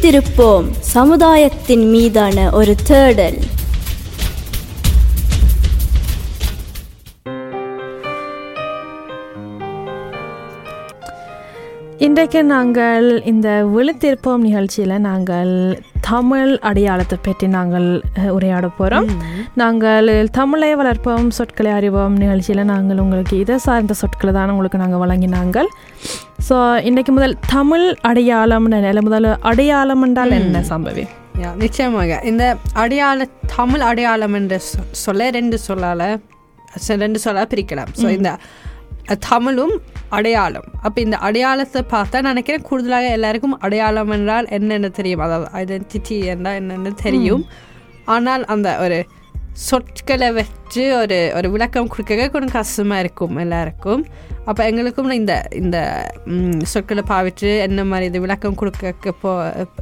விழித்திருப்போம் சமுதாயத்தின் மீதான ஒரு தேடல். இன்றைக்கு நாங்கள் இந்த விழுத்திருப்போம் நிகழ்ச்சியில் நாங்கள் தமிழ் அடையாளத்தை பற்றி நாங்கள் உரையாட போகிறோம் நாங்கள் தமிழை வளர்ப்போம் சொற்களை அறிவோம் நிகழ்ச்சியில் நாங்கள் உங்களுக்கு இதை சார்ந்த சொற்களை தான் உங்களுக்கு நாங்கள் வழங்கினாங்கள். ஸோ இன்றைக்கு முதல் தமிழ் அடையாளம் நிலை முதல்ல அடையாளம் என்றால் என்ன சம்பவி? நிச்சயமாக. இந்த அடையாள தமிழ் அடையாளம் என்ற சொல்ல ரெண்டு சொல்லால ரெண்டு சொல்லால பிரிக்கலாம். ஸோ இந்த தமிழும் அடையாளம். அப்போ இந்த அடையாளத்தை பார்த்தா நான் நினைக்கிறேன் கூடுதலாக எல்லாருக்கும் அடையாளம் என்றால் என்னென்னு தெரியும். அதாவது ஐடென்டிட்டி என்றால் என்னென்னு தெரியும். ஆனால் அந்த ஒரு சொற்களை வச்சு ஒரு ஒரு விளக்கம் கொடுக்க கொஞ்சம் கஷ்டமாக இருக்கும் எல்லாருக்கும் அப்போ எங்களுக்கும் இந்த இந்த சொற்களை பாவிச்சு என்ன மாதிரி இது விளக்கம் கொடுக்க போ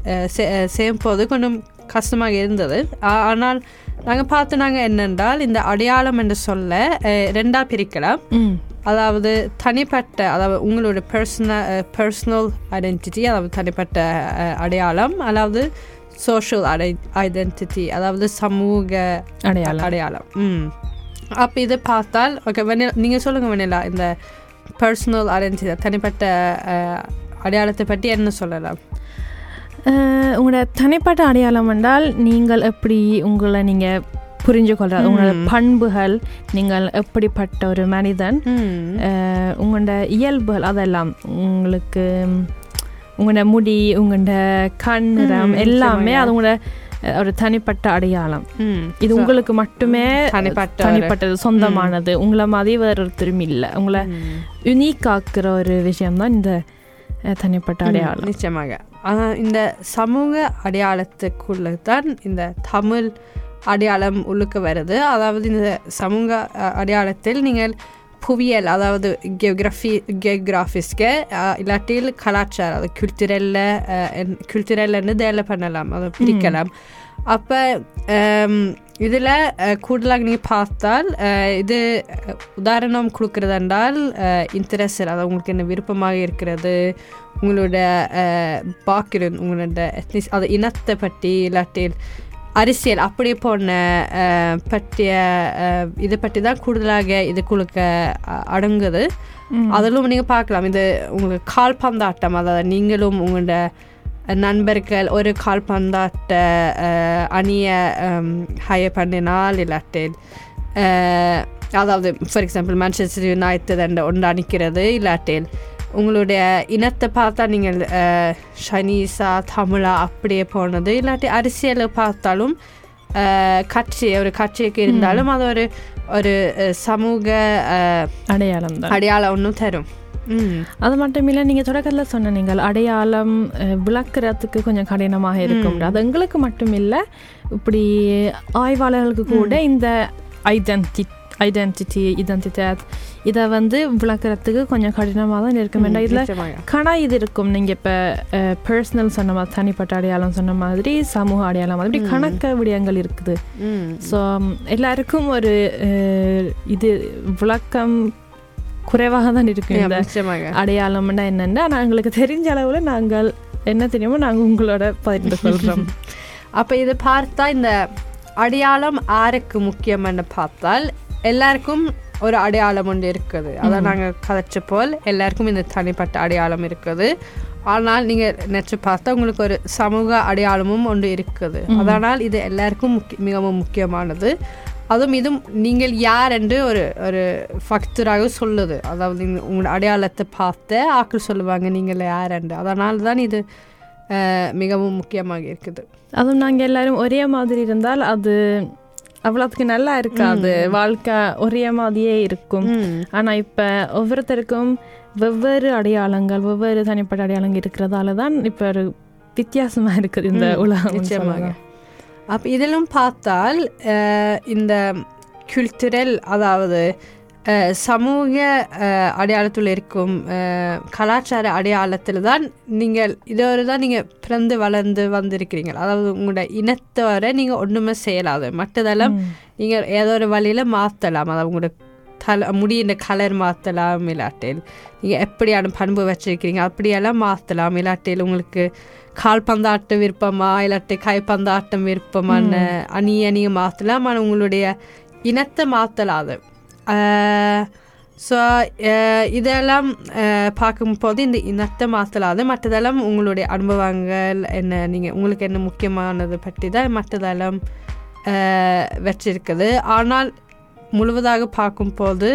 அஹ், செ- அஹ், செய்யும் போது கொஞ்சம் கஷ்டமாக இருந்தது ஆனால் நாங்கள் பார்த்து நாங்கள் என்னென்றால் இந்த அடையாளம் என்று சொல்ல அஹ், ரெண்டா பிரிக்கலாம் அதாவது தனிப்பட்ட அதாவது உங்களோட பர்சனல் பர்சனல் ஐடென்டிட்டி அதாவது தனிப்பட்ட அடையாளம் அதாவது சோஷியல் ஐடெ ஐடென்டிட்டி அதாவது சமூக அடையாளம். அடையாளம். ம். அப்போ இதை பார்த்தால் ஓகே வெனிலா நீங்கள் சொல்லுங்கள் வெனிலா இந்த பர்சனல் ஐடென்டிட்டி தனிப்பட்ட அடையாளத்தை பற்றி என்ன சொல்லலாம்? உங்களோட தனிப்பட்ட அடையாளம் என்றால் நீங்கள் எப்படி உங்களை நீங்கள் புரிஞ்சு கொள்றது உங்களோட பண்புகள் நீங்கள் எப்படிப்பட்ட ஒரு மனிதன் உங்களோட இயல்புகள் அதெல்லாம் உங்களுக்கு உங்களோட முடி உங்களோட கண் நிறம் எல்லாமே அது உங்களோட ஒரு தனிப்பட்ட அடையாளம். இது உங்களுக்கு மட்டுமே தனிப்பட்டது சொந்தமானது. உங்களை மாதிரி வேற ஒருத்தரும் இல்லை. உங்களை யுனிக் ஆக்குற ஒரு விஷயம்தான் இந்த தனிப்பட்ட அடையாளம். நிச்சயமாக. ஆனால் இந்த சமூக அடையாளத்துக்குள்ள தான் இந்த தமிழ் அடையாளம் உள்ளுக்கு வருது. அதாவது இந்த சமூக அடையாளத்தில் நீங்கள் புவியியல் அதாவது ஜியோகிராஃபி ஜியோகிராஃபிஸ்க்கு இல்லாட்டில் கலாச்சாரம் அது குல்ச்சுரலில் குல்ச்சுரல்னு தேலை பண்ணலாம் அதை பிரிக்கலாம். அப்போ இதில் கூடுதலாக நீங்கள் பார்த்தால் இது உதாரணம் கொடுக்குறது என்றால் இன்ட்ரெஸ்ட் அதாவது உங்களுக்கு என்ன விருப்பமாக இருக்கிறது உங்களோட பாக்கிரன் உங்களோட ethnic- அது இனத்தை பற்றி இல்லாட்டில் அரசியல் அப்படி போன பற்றிய இதை பற்றி தான் கூடுதலாக இதுக்குள்ளுக்க அ- அடங்குது. அதிலும் நீங்கள் பார்க்கலாம். இது உங்களுக்கு கால்பந்தாட்டம். அதாவது நீங்களும் உங்களோட நண்பர்கள் ஒரு கால்பந்தாட்ட அணியை ஹையர் பண்ணினால் இல்லாட்டில் அதாவது ஃபார் எக்ஸாம்பிள் மான்செஸ்டர் யுனைடெட் என்ற ஒன்று அணிக்கிறது இல்லாட்டில் உங்களுடைய இனத்தை பார்த்தா நீங்கள் ஷனீஸா தமிழா அப்படியே போனது. இல்லாட்டி அரசியலை பார்த்தாலும் கட்சி ஒரு கட்சிக்கு இருந்தாலும் அது ஒரு ஒரு சமூக அடையாளம் தான். அடையாளம் ஒன்றும் தரும். அது மட்டும் இல்லை நீங்கள் தொடக்கத்தில் சொன்ன நீங்கள் அடையாளம் விளக்குறதுக்கு கொஞ்சம் கடினமாக இருக்கும். அது எங்களுக்கு மட்டும் இல்லை இப்படி ஆய்வாளர்களுக்கு கூட இந்த ஐடென்டி ஐடென்டிட்டி இதென்டிட்டேட் இதை வந்து விளக்குறதுக்கு கொஞ்சம் கடினமாக தான் இருக்கும் ஏன்னா இதில். கணா இது இருக்கும். நீங்கள் இப்போ பர்சனல் சொன்ன மாதிரி தனிப்பட்ட அடையாளம் சொன்ன மாதிரி சமூக அடையாளம் மாதிரி கணக்க விடயங்கள் இருக்குது. ஸோ எல்லாருக்கும் ஒரு இது விளக்கம் குறைவாக தான் இருக்கும் இந்த அடையாளம்னா என்னென்னா நான் எங்களுக்கு தெரிஞ்ச அளவில் நாங்கள் என்ன தெரியுமோ நாங்கள் உங்களோட பகிர்ந்து கொள்கிறோம் அப்போ இது பார்த்தா இந்த அடையாளம் யாருக்கு முக்கியம்னு பார்த்தால் எல்லாருக்கும் ஒரு அடையாளம் ஒன்று இருக்குது. அதான் நாங்கள் கதைச்ச போல் எல்லாருக்கும் இந்த தனிப்பட்ட அடையாளம் இருக்குது. ஆனால் நீங்கள் நினச்சி பார்த்தா உங்களுக்கு ஒரு சமூக அடையாளமும் ஒன்று இருக்குது. அதனால் இது எல்லாருக்கும் மிகவும் முக்கியமானது. அதுவும் இதுவும் நீங்கள் யார் என்று ஒரு ஒரு ஃபக்தராக சொல்லுது. அதாவது உங்களோட அடையாளத்தை பார்த்து ஆக்கள் சொல்லுவாங்க நீங்கள் யார் என்று. அதனால தான் இது மிகவும் முக்கியமாக இருக்குது. அதுவும் நாங்கள் எல்லாரும் ஒரே மாதிரி இருந்தால் அது அவ்வளோத்துக்கு நல்லா இருக்காது. வாழ்க்கை ஒரே மாதிரியே இருக்கும். ஆனால் இப்போ ஒவ்வொருத்தருக்கும் வெவ்வேறு அடையாளங்கள் வெவ்வேறு தனிப்பட்ட அடையாளங்கள் இருக்கிறதால தான் இப்போ ஒரு வித்தியாசமா இருக்குது இந்த உலகம் நிச்சயமாக. அப்போ இதிலும் பார்த்தால் இந்த குல்துரல் அதாவது சமூக அடையாளத்தில் இருக்கும் கலாச்சார அடையாளத்தில் தான் நீங்கள் இதோடு தான் நீங்கள் பிறந்து வளர்ந்து வந்திருக்கிறீங்க அதாவது உங்களோட இனத்தோட நீங்கள் ஒன்றுமே செய்யலாது. மற்றதெல்லாம் நீங்கள் ஏதோ ஒரு வழியில் மாற்றலாம் அதாவது உங்களோட தல முடியின் கலர் மாற்றலாம் இல்லாட்டில் நீங்கள் எப்படியான பண்பு வச்சிருக்கிறீங்க அப்படியெல்லாம் மாற்றலாம் இல்லாட்டில் உங்களுக்கு கால்பந்தாட்ட விருப்பமா இல்லாட்டி கைப்பந்தாட்டம் விருப்பமான அணியை நீங்கள் மாற்றலாம் ஆனால் உங்களுடைய இனத்தை மாற்றலாது ஸோ இதெல்லாம் பார்க்கும்போது இந்த இனத்தை மாற்றலாது மற்றதெல்லாம் உங்களுடைய அனுபவங்கள் என்ன நீங்கள் உங்களுக்கு என்ன முக்கியமானது பற்றி தான் மற்றதெல்லாம் வச்சிருக்குது ஆனால் முழுவதாக பார்க்கும்போது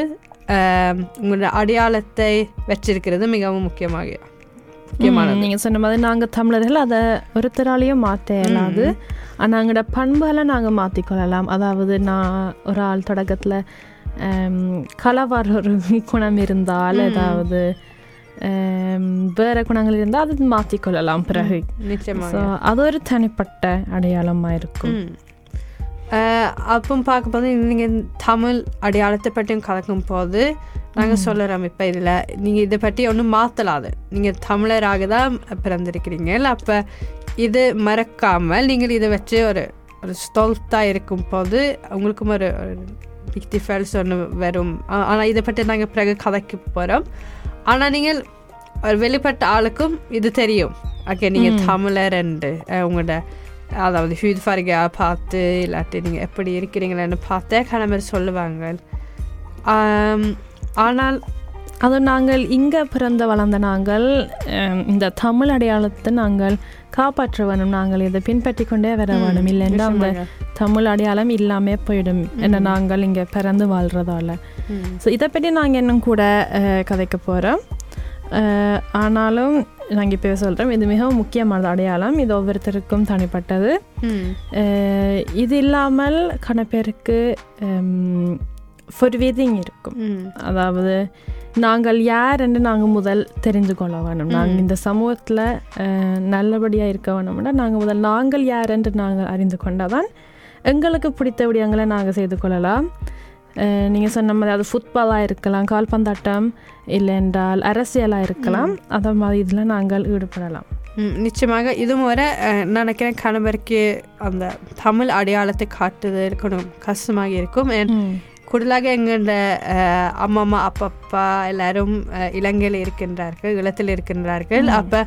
உங்களுடைய அடையாளத்தை வச்சிருக்கிறது மிகவும் முக்கியமாக முக்கியமானது ம், நீங்க சொன்ன மாதிரி நாங்க தமிழர்கள் அதை ஒருத்தராலையும் மாற்ற இயலாது ஆனா எங்களோட பண்புகளை நாங்க மாத்திக்கொள்ளலாம் அதாவது நான் ஒரு ஆள் தொடக்கத்துல கலவார் ஒரு குணம் இருந்தால் ஏதாவது ஆம், வேற குணங்கள் இருந்தால் அது மாற்றிக்கொள்ளலாம் பிறகு. நிச்சயமாக அது ஒரு தனிப்பட்ட அடையாளமாக இருக்கும். அப்போ பார்க்கும்போது நீங்கள் தமிழ் அடையாளத்தை பற்றியும் கலக்கும் போது நாங்கள் சொல்லுறோம் இப்போ இதில் நீங்கள் இதை பற்றி ஒன்றும் மாற்றலாது நீங்கள் தமிழராக தான் பிறந்திருக்கிறீங்க. அப்போ இது மறக்காமல் நீங்கள் இதை வச்சு ஒரு ஒரு ஸ்டோல்ட்டாக இருக்கும் போது உங்களுக்கும் ஒரு பிக்தி ஃபெல்ஸ் ஒன்று வரும். ஆனால் இதை பற்றி நாங்கள் பிறகு கதைக்கு போகிறோம் ஆனால் நீங்கள் ஒரு வெளிப்பட்ட ஆளுக்கும் இது தெரியும். ஓகே நீங்கள் தமிழர் என்று உங்களோட அதாவது ஹியூத் ஃபர்கா பார்த்து இல்லாட்டி நீங்கள் எப்படி இருக்கிறீங்களேன்னு பார்த்தே கிளம்பி சொல்லுவாங்க. ஆனால் அது நாங்கள் இங்கே பிறந்த வளர்ந்த நாங்கள் இந்த தமிழ் அடையாளத்தை நாங்கள் காப்பாற்ற வேணும் நாங்கள். இதை பின்பற்றி கொண்டே வர வேணும் இல்லைன்னா அந்த தமிழ் அடையாளம் இல்லாமே போயிடும் என்ன நாங்கள் இங்கே பிறந்து வாழ்கிறதால ஸோ இதை பற்றி நாங்கள் இன்னும் கூட கதைக்க போகிறோம் ஆனாலும் நாங்கள் இப்போ சொல்கிறோம் இது மிகவும் முக்கியமானது. அடையாளம் இது ஒவ்வொருத்தருக்கும் தனிப்பட்டது. இது இல்லாமல் கன பேருக்கு ஃபொர்வீதிங் இருக்கும். அதாவது நாங்கள் யார் என்று நாங்கள் முதல் தெரிஞ்சு கொள்ள வேணும். நாங்கள் இந்த சமூகத்தில் நல்லபடியாக இருக்க வேணும்னா நாங்கள் முதல் நாங்கள் யார் என்று நாங்கள் அறிந்து கொண்டாதான் எங்களுக்கு பிடித்த விடயங்களை நாங்கள் செய்து கொள்ளலாம். நீங்கள் சொன்ன மாதிரி அது ஃபுட்பாலாக இருக்கலாம் கால்பந்தாட்டம் இல்லை என்றால் அரசியலாக இருக்கலாம் அதை மாதிரி இதில் நாங்கள் ஈடுபடலாம். நிச்சயமாக இதுவும் வர நினைக்கிறேன் கணவருக்கு அந்த தமிழ் அடையாளத்தை காட்டுது இருக்கணும் கஷ்டமாக இருக்கும். கூடுதலாக எங்களோட அஹ், அம்மா அம்மா அப்பா அப்பா எல்லாரும் இலங்கையில் இருக்கின்றார்கள் ஈழத்தில் இருக்கின்றார்கள். அப்போ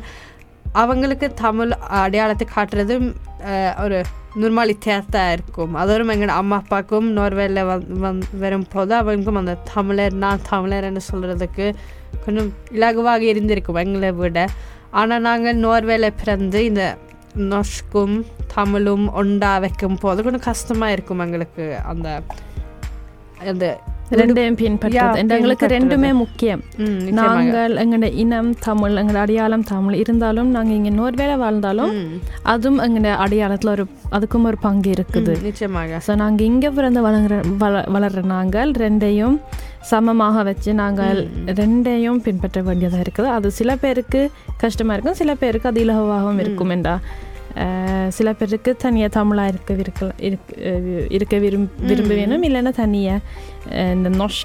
அவங்களுக்கு தமிழ் அடையாளத்தை காட்டுறதும் ஒரு நிர்மாலித்தியத்தான் இருக்கும். அதோடும் எங்களோட அம்மா அப்பாவுக்கும் நோர்வேல வந் வந் வரும்போது அவங்களுக்கும் அந்த தமிழர் நான் தமிழர்னு சொல்கிறதுக்கு கொஞ்சம் இலகுவாக இருந்திருக்கும் எங்களை விட. ஆனால் நாங்கள் நோர்வேல பிறந்து இந்த நொஷ்கும் தமிழும் ஒண்டா வைக்கும் போது கொஞ்சம் கஷ்டமாக இருக்கும் எங்களுக்கு அந்த அந்த ரெண்டையும் பின்பற்றது எங்களுக்கு. ரெண்டுமே முக்கியம். நாங்கள் எங்களோட இனம் தமிழ் எங்களோட அடையாளம் தமிழ் இருந்தாலும் நாங்கள் இங்கே நோர்வேல வாழ்ந்தாலும் அதுவும் எங்களோட அடையாளத்தில் ஒரு அதுக்கும் ஒரு பங்கு இருக்குது நிச்சயமாக ஸோ நாங்கள் இங்கே பிறந்து வளர்கிற வள வளர்கிற நாங்கள் ரெண்டையும் சமமாக வச்சு நாங்கள் ரெண்டையும் பின்பற்ற வேண்டியதாக இருக்குது அது சில பேருக்கு கஷ்டமாக இருக்கும் சில பேருக்கு அது இலகுவாகவும் இருக்கும் என்றா சில பேருக்கு தனியாக தமிழாக இருக்க இருக்க இருக்க விரும் விரும்ப வேணும் இல்லைன்னா தனியாக இந்த நொஷ்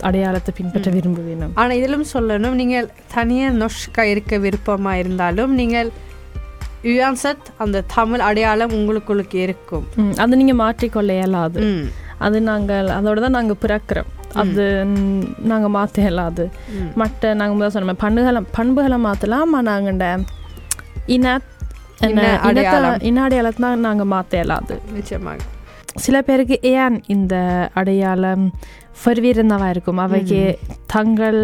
அடையாளத்தை பின்பற்ற விரும்ப வேணும் ஆனால் இதிலும் சொல்லணும் நீங்கள் தனியாக நொஷ்கா இருக்க விருப்பமாக இருந்தாலும் நீங்கள் யுவான்சத் அந்த தமிழ் அடையாளம் உங்களுக்குள்ளுக்கு இருக்கும். அது நீங்கள் மாற்றிக்கொள்ள இயலாது. அது நாங்கள் அதோட தான் நாங்கள் பிறக்கிறோம். அது நாங்கள் மாற்ற இயலாது. மற்ற நாங்கள் முதல்ல சொன்ன மாதிரி பண்புகளை பண்புகளை மாற்றலாம் ஆனால் நாங்கள் இன இன அடையாளத்தை தான் நாங்கள் மாற்ற இயலாது. நிச்சயமாக சில பேருக்கு ஏன் இந்த அடையாளம் ஃபர்வீரந்தவா இருக்கும்? அவைக்கு தங்கள்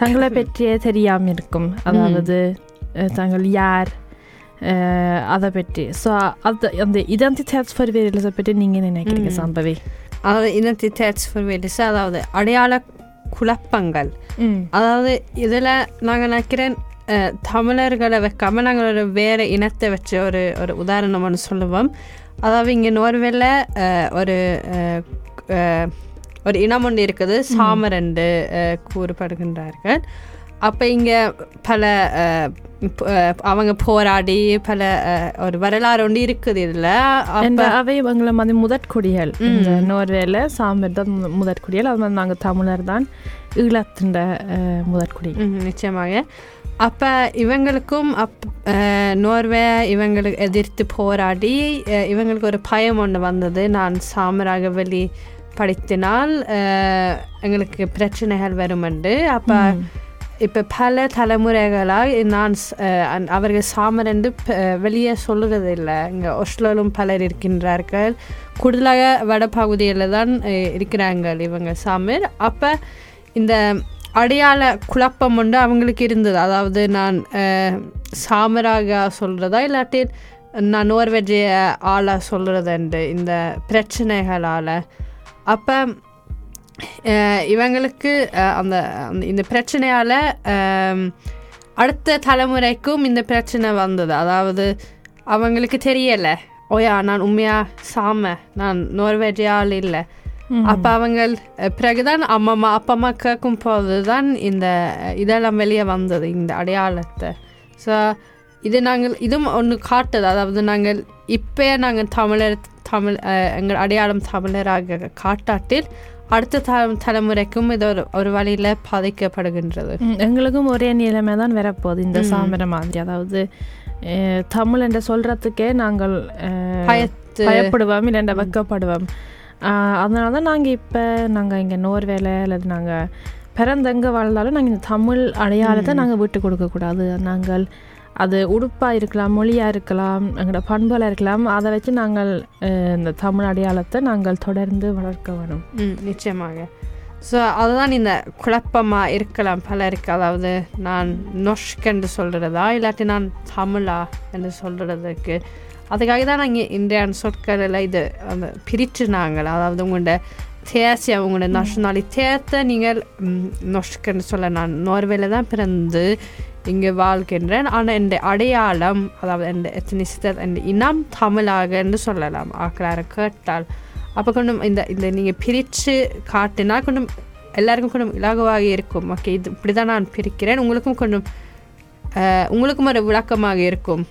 தங்களை பற்றியே தெரியாமல் இருக்கும். அதாவது தாங்கள் யார் அதை பற்றி. ஸோ அது அந்த identitets ஃபர்வீரலை பற்றி நீங்கள் நினைக்கிறீங்க சம்பவி? அதாவது identitets förvirrelse அதாவது அடையாள குழப்பங்கள். அதாவது இதில் நாங்கள் நினைக்கிறேன் தமிழர்களை வைக்காம நாங்கள் ஒரு வேறு இனத்தை வச்சு ஒரு ஒரு உதாரணம் ஒன்று சொல்லுவோம் அதாவது இங்கே நோர்வேல ஒரு ஒரு இனம் ஒன்று இருக்குது சாமர் என்று கூறப்படுகின்றார்கள் அப்போ இங்கே பல அவங்க போராடி பல ஒரு வரலாறு ஒன்று இருக்குது இதில் அவை இவங்களை மாதிரி முதற்குடிகள் நோர்வேல சாம்பர் தான் முதற்குடிகள் அது மாதிரி நாங்கள் தமிழர் தான் ஈழத்தின் அஹ், முதற்குடி நிச்சயமாக அப்போ இவங்களுக்கும் அப் நோர்வே இவங்களுக்கு எதிர்த்து போராடி இவங்களுக்கு ஒரு பயம் ஒன்று வந்தது. நான் சாமராக வெளி படித்தினால் எங்களுக்கு பிரச்சனைகள் வருமெண்டு அப்போ இப்போ பல தலைமுறைகளாக நான் அவர்கள் சாமர் என்று ப- வெளியே சொல்லுறது இல்லை இங்கே ஒஸ்லோலும் பலர் இருக்கின்றார்கள். கூடுதலாக வடபகுதியில் தான் இருக்கிறாங்க இவங்க சாமர். அப்போ இந்த அடையாள குழப்பம் ஒன்று அவங்களுக்கு இருந்தது. அதாவது நான் சாமராக சொல்கிறதா இல்லாட்டி நான் நோர்வெஜிய ஆளாக சொல்கிறதுண்டு இந்த பிரச்சனைகளால். அப்போ இவங்களுக்கு அந்த அந்த- இந்த பிரச்சனையால் அடுத்த தலைமுறைக்கும் இந்த பிரச்சனை வந்தது. அதாவது அவங்களுக்கு தெரியலை ஓயா நான் உண்மையாக சாம? நான் நோர்வேஜியால் இல்லை. அப்போ அவங்க பிறகுதான் அம்மா அம்மா அப்பா அம்மா கேட்கும் போது தான் இந்த இதெல்லாம் வெளியே வந்தது இந்த அடையாளத்தை. ஸோ இது நாங்கள் இதுவும் ஒன்று காட்டுது. அதாவது நாங்கள் இப்போ நாங்கள் தமிழர் தமிழ் எங்கள் அடையாளம் தமிழராக காட்டாட்டில் அடுத்த த தலைமுறைக்கும் இது ஒரு ஒரு வழியில் பாதிக்கப்படுகின்றது. எங்களுக்கும் ஒரே நிலைமை தான் வரப்போகுது இந்த சாமர மாதிரி. அதாவது தமிழ் என்று சொல்றதுக்கே நாங்கள் பயப்படுவோம் இல்லைண்ட வெக்கப்படுவோம். அதனால தான் நாங்கள் இப்போ நாங்கள் இங்கே நோர்வேல அல்லது நாங்கள் பிறந்தெங்க வாழ்ந்தாலும் நாங்கள் இந்த தமிழ் அடையாளத்தை நாங்கள் விட்டு கொடுக்கக்கூடாது நாங்கள் அது உடுப்பாக இருக்கலாம் மொழியாக இருக்கலாம் எங்களோட பண்புகளாக இருக்கலாம் அதை வச்சு நாங்கள் இந்த தமிழ் அடையாளத்தை நாங்கள் தொடர்ந்து வளர்க்க வேணும். நிச்சயமாக. ஸோ அதுதான் இந்த குழப்பமாக இருக்கலாம் பலருக்கு. அதாவது நான் நொஷ்க் என்று சொல்கிறதா இல்லாட்டி நான் தமிழா என்று சொல்கிறதுக்கு அதுக்காக தான் நாங்கள் இந்திய சொற்களில் இது அந்த பிரிச்சுனாங்கள் அதாவது உங்களோட தேசியம் உங்களோட நேஷனாலிட்டேத்தை நீங்கள் நொஷ்கன்னு சொல்ல நான் நோர்வேல தான் பிறந்து இங்கே வாழ்கின்றேன். ஆனால் என் அடையாளம் அதாவது என் எத்தனிசித்த என் இனம் தமிழாக என்று சொல்லலாம். ஆக்களார கேட்டால். அப்போ கொஞ்சம் இந்த இந்த நீங்கள் பிரித்து காட்டினா கொஞ்சம் எல்லாருக்கும் கொஞ்சம் இலகுவாக இருக்கும். ஓகே இது இப்படி தான் நான் பிரிக்கிறேன். உங்களுக்கும் கொஞ்சம் உங்களுக்கும் ஒரு விளக்கமாக இருக்கும்.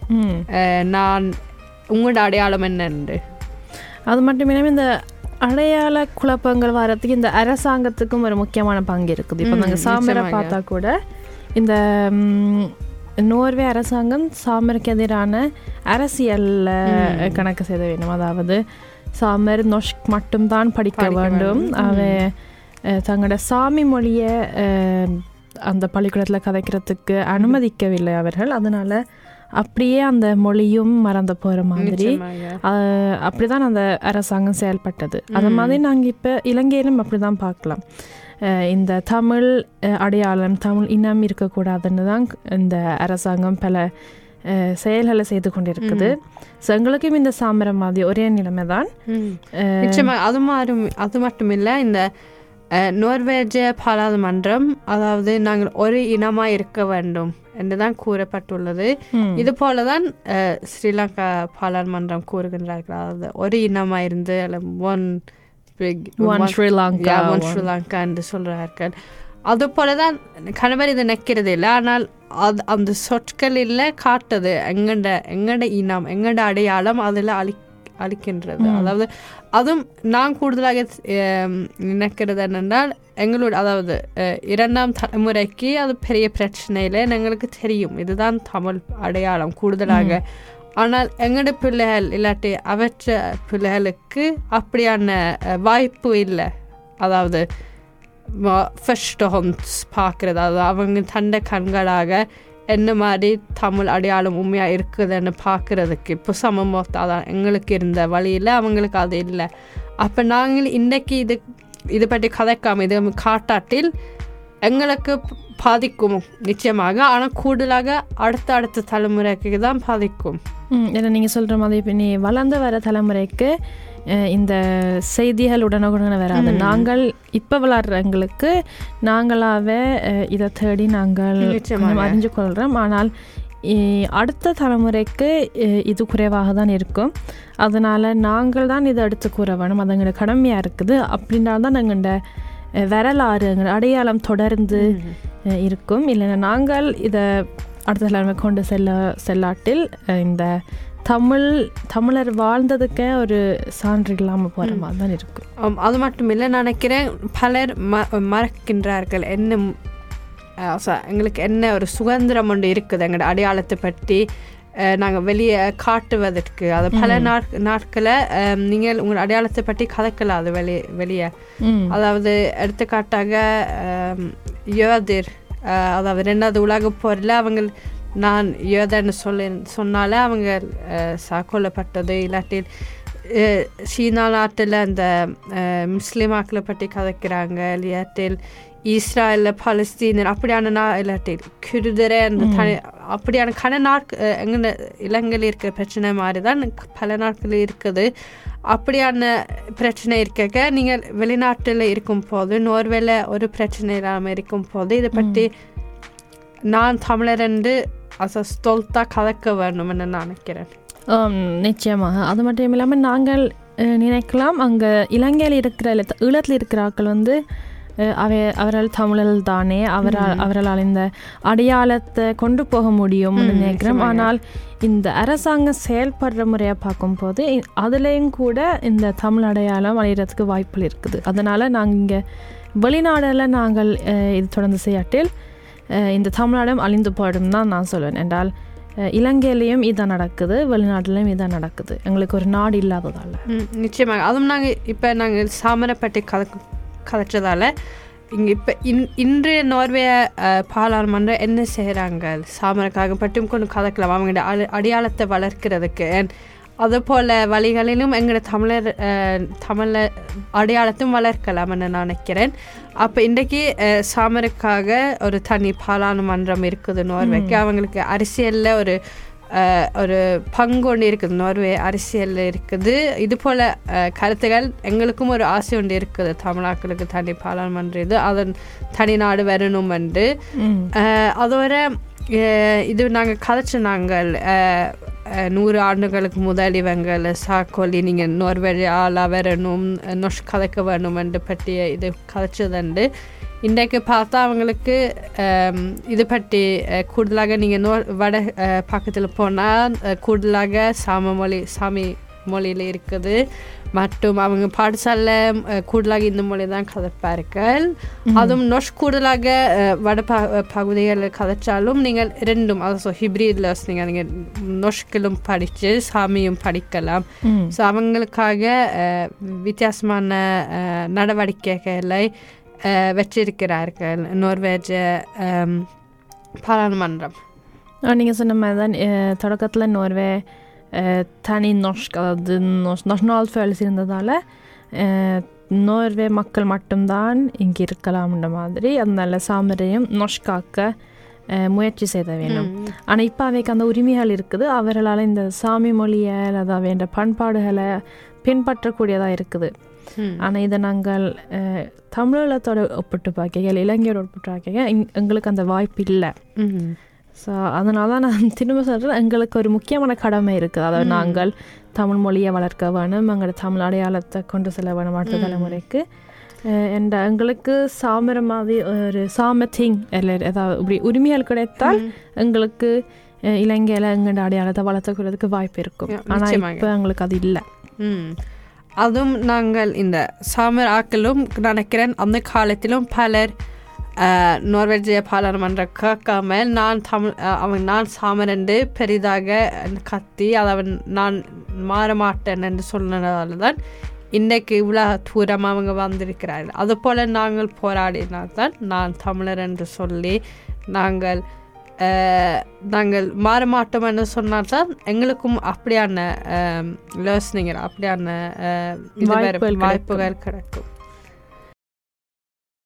நான் உங்களோட அடையாளம் என்னன்னு அது மட்டும் இல்லாமல் இந்த அடையாள குழப்பங்கள் வரத்துக்கு இந்த அரசாங்கத்துக்கும் ஒரு முக்கியமான பங்கு இருக்குது. இப்போ நாங்கள் சாமரை. பார்த்தா கூட இந்த நோர்வே அரசாங்கம் சாமருக்கு எதிரான அரசியலில் கணக்கு செய்த வேண்டும்? அதாவது சாமர் நொஷ்க் மட்டும்தான் படிக்க படிக்க வேண்டும். வேண்டும். அவ அஹ், தங்களோட சாமி மொழியை அந்த பள்ளிக்கூடத்தில் கதைக்கிறதுக்கு அனுமதிக்கவில்லை அவர்கள். அதனால அப்படியே அந்த மொழியும் மறந்து போகிற மாதிரி. நிச்சயமாக. அப்படிதான் அந்த அரசாங்கம் செயல்பட்டது. அது மாதிரி நாங்கள் இப்போ இலங்கையிலும் அப்படி தான் பார்க்கலாம் இந்த தமிழ் அடையாளம் தமிழ் இனம் இருக்கக்கூடாதுன்னு தான் இந்த அரசாங்கம் பல செயல்களை செய்து கொண்டிருக்குது. ஸோ எங்களுக்கும் இந்த சாமரம் மாதிரி ஒரே நிலைமை தான் ம். நிச்சயமா அது மாதிரி அது மட்டும் இல்லை இந்த நோர்வேஜிய பாராளுமன்றம் அதாவது நாங்கள் ஒரு இனமாக இருக்க வேண்டும் என்று தான் கூறப்பட்டுள்ளது. இது போல தான் அஹ், ஸ்ரீலங்கா பாராளுமன்றம் கூறுகின்றார்கள். அதாவது ஒரு இனமாக இருந்து one One Sri Lanka, one Sri Lanka என்று சொல்கிறார்கள் அது போல தான் கணவர் இது நிற்கிறது இல்லை. ஆனால் அது அந்த சொற்களில் காட்டுது. எங்கண்ட எங்கட இனம் எங்கட அடையாளம் அதில் அளி அளிக்கின்றது. அதாவது அதுவும் நான் கூடுதலாக நினைக்கிறது என்னென்றால் எங்களோட அதாவது இரண்டாம் தலைமுறைக்கு அது பெரிய பிரச்சனை இல்லை எங்களுக்கு தெரியும். இதுதான் தமிழ் அடையாளம் கூடுதலாக. ஆனால் எங்களோட பிள்ளைகள் இல்லாட்டி அவற்ற பிள்ளைகளுக்கு அப்படியான வாய்ப்பு இல்லை. அதாவது ஃபர்ஸ்ட் ஹோம்ஸ் பார்க்குறது. அதாவது அவங்க தண்டை கண்களாக என்ன மாதிரி தமிழ் அடையாளம் உண்மையாக இருக்குதுன்னு பார்க்குறதுக்கு இப்போ சமமோத்தா தான் எங்களுக்கு இருந்த வழியில் அவங்களுக்கு அது இல்லை அப்போ நாங்கள் இன்றைக்கி இது இது பற்றி கதைக்காம இது காட்டாட்டில் எங்களுக்கு பாதிக்கும் நிச்சயமாக. ஆனால் கூடுதலாக அடுத்த அடுத்த தலைமுறைக்கு தான் பாதிக்கும். ஏன்னா நீங்கள் சொல்கிற மாதிரி இப்போ நீ வளர்ந்து வர தலைமுறைக்கு இந்த செய்திகள் உடனுக்குடனே வராது. நாங்கள் இப்போ வளர்றவங்களுக்கு நாங்களாகவே இதை தேடி நாங்கள் அறிஞ்சு கொள்கிறோம் ஆனால் அடுத்த தலைமுறைக்கு இது குறைவாக தான் இருக்கும். அதனால் நாங்கள் தான் இதை எடுத்து கூற வேணும். அது எங்களோட கடமையாக இருக்குது. அப்படின்னா தான் எங்கள்ட அஹ், வரலாறு எங்கள் அடையாளம் தொடர்ந்து இருக்கும். இல்லைன்னா நாங்கள் இதை அடுத்த தலைமை கொண்டு செல்ல செல்லாட்டில் இந்த தமிழ் தமிழர் வாழ்ந்ததுக்கே ஒரு சான்று இல்லாமல் போகிற மாதிரி தான் இருக்கும். அது மட்டும் இல்லை நினைக்கிறேன் பலர் ம மறக்கின்றார்கள். என்ன எங்களுக்கு என்ன ஒரு சுதந்திரம் ஒன்று இருக்குது எங்களோட அடையாளத்தை பற்றி நாங்கள் வெளியே காட்டுவதற்கு. அது பல நாட் நாட்களில் நீங்கள் உங்கள் அடையாளத்தை பற்றி கதைக்கலாம் அது வெளியே. வெளியே அதாவது எடுத்துக்காட்டாக யோதிர் அதாவது ரெண்டாவது உலகப் போரில் அவங்க நான் யோதன்னு சொல்லி சொன்னால அவங்க கொல்லப்பட்டது இல்லாட்டி சீனா நாட்டில் அந்த அஹ், முஸ்லிமாக்களை பற்றி கதைக்கிறாங்க. இல்லாட்டில் இஸ்ராயலில் பலஸ்தீனர் அப்படியான நா இல்லாட்டி குருதரை அந்த தனி அப்படியான கன நாட்க எங்கே இலங்கையில் இருக்கிற பிரச்சனை மாதிரி தான் பல நாட்கள் இருக்குது. அப்படியான பிரச்சனை இருக்க நீங்கள் வெளிநாட்டில் இருக்கும் போது நோர்வேல ஒரு பிரச்சனை இல்லாமல் இருக்கும் போது இதை பற்றி நான் தமிழர் என்று அச ஸ்டொல்ட்டாக கலக்க வேணும்னு நான் நினைக்கிறேன். நிச்சயமாக. அது மட்டும் இல்லாமல் நாங்கள் நினைக்கலாம் அங்கே இலங்கையில் இருக்கிற இல்லை ஈழத்தில் இருக்கிற ஆட்கள் வந்து அவை அவர்கள் தமிழர்கள் தானே அவரால் அவர்களால் இந்த அடையாளத்தை கொண்டு போக முடியும்னு ம், நினைக்கிறோம். ஆனால் இந்த அரசாங்கம் செயல்படுற முறையை பார்க்கும்போது அதுலேயும் கூட இந்த தமிழ் அடையாளம் அழிகிறதுக்கு வாய்ப்புகள் இருக்குது. அதனால் நாங்கள் இங்கே வெளிநாடில் நாங்கள் இது தொடர்ந்து செய்யாட்டில் இந்த தமிழ்நாடும் அழிந்து போயிடும் தான் நான் சொல்வேன். என்றால் இலங்கையிலையும் இதான் நடக்குது வெளிநாட்டிலையும் இதான் நடக்குது. எங்களுக்கு ஒரு நாடு இல்லாததால். நிச்சயமாக. அதுவும் நாங்கள் இப்போ நாங்கள் சாமரைப்பட்டி கதை கதைச்சதால இங்கே இப்போ இன் இன்றைய நோர்வே பாராளுமன்றம் என்ன செய்கிறாங்க சாமரைக்காக பட்டும் கொண்டு கதைக்கலாம் அவங்களோட அட- அடையாளத்தை வளர்க்கிறதுக்கு. And அதுபோல் வழிகளிலும் எங்களோட தமிழர் தமிழ அடையாளத்தையும் வளர்க்கலாம்னு நான் நினைக்கிறேன். அப்போ இன்றைக்கு சாமருக்காக ஒரு தனி பாராளுமன்றம் இருக்குது நோர்வேக்கு. அவங்களுக்கு அரசியலில் ஒரு ஒரு பங்கு ஒன்று இருக்குது நோர்வே அரசியலில் இருக்குது இது போல் கருத்துகள் எங்களுக்கும் ஒரு ஆசை ஒன்று இருக்குது தமிழாக்களுக்கு தனி பாராளுமன்றம் இது அதன் தனி நாடு வரணும் என்று அதோட இது நாங்கள் கதைச்ச நாங்கள் நூறு ஆண்டுகளுக்கு முதல் இவங்கள் சாக்கோலி நீங்கள் நோர்வேலியால் வரணும் நொஷ் கதைக்க வேணும் என்று பற்றிய இது கதைச்சதுண்டு இன்றைக்கு பார்த்தா அவங்களுக்கு இது பற்றி கூடுதலாக நீங்கள் நோ வட பக்கத்தில் போனால் கூடுதலாக சாம மொழி சாமி மொழியில் இருக்குது. மற்றும் அவங்க பாடசாலையில் அஹ், கூடுதலாக இந்த மொழி தான் கதைப்பார்கள். அதுவும் நொஷ் கூடுதலாக வட ப பகுதிகளில் கதைச்சாலும் நீங்கள் ரெண்டும் அதாவது ஹிப்ரீடில் நீங்கள் நீங்கள் நொஷ்களும் படித்து சாமியும் படிக்கலாம். ஸோ அவங்களுக்காக வித்தியாசமான நடவடிக்கைகளை வச்சிருக்கிறார்கள் நோர்வேஜ பாராளுமன்றம். நீங்கள் சொன்ன மாதிரி தான் தொடக்கத்தில் நோர்வே தனி நொஷ்க் அதாவது நஷ்னால் ஃபேல்ஸ் இருந்ததால் நோர்வே மக்கள் மட்டும்தான் இங்கே இருக்கலாம்ன்ற மாதிரி அதனால சாமரையும் நொஷ்காக்க முயற்சி செய்த வேணும். ஆனால் இப்போ அவைக்கு அந்த உரிமைகள் இருக்குது. அவர்களால் இந்த சாமி மொழியை அல்லது அவைன்ற பண்பாடுகளை பின்பற்றக்கூடியதாக இருக்குது. ஆனால் இதை நாங்கள் அஹ், தமிழீழத்தோட ஒப்பிட்டு பார்க்கைகள் இலங்கையோட ஒப்பிட்டு பார்க்கைகள் எங்களுக்கு அந்த வாய்ப்பு இல்லை. ஸோ அதனால தான் நான் திரும்ப சொல்கிறேன் எங்களுக்கு ஒரு முக்கியமான கடமை இருக்குது. அதாவது நாங்கள் தமிழ் மொழியை வளர்க்க வேணும் எங்களோட தமிழ் அடையாளத்தை கொண்டு செல்ல வேணும் அடுத்த தலைமுறைக்கு. and எங்களுக்கு சாமர மாதிரி ஒரு சாம திங் இல்லை ஏதாவது இப்படி உரிமைகள் கிடைத்தால் எங்களுக்கு இலங்கையில எங்களோட அடையாளத்தை வளர்த்துக்கிறதுக்கு வாய்ப்பு இருக்கும். ஆனால். இப்போ எங்களுக்கு அது இல்லை. அதுவும் நாங்கள் இந்த சாமர் ஆக்களும் நினைக்கிறேன் அந்த காலத்திலும் பலர் அஹ், நோர்வேஜிய பாராளுமன்றம் கேட்காமல் நான் தமிழ் அவன் நான் சாமர் என்று பெரிதாக கத்தி அதை அவன் நான் மாறமாட்டேன் என்று சொன்னதால் தான் இன்றைக்கு இவ்வளோ தூரம் அவங்க வந்திருக்கிறார்கள். அதுபோல் நாங்கள் போராடினால் தான் நான் தமிழர் என்று சொல்லி நாங்கள் நாங்கள் மாற மாட்டோம் என்று சொன்னால் தான் எங்களுக்கும் அப்படியான யோசனைகள் அப்படியான. வாய்ப்புகள் கிடைக்கும்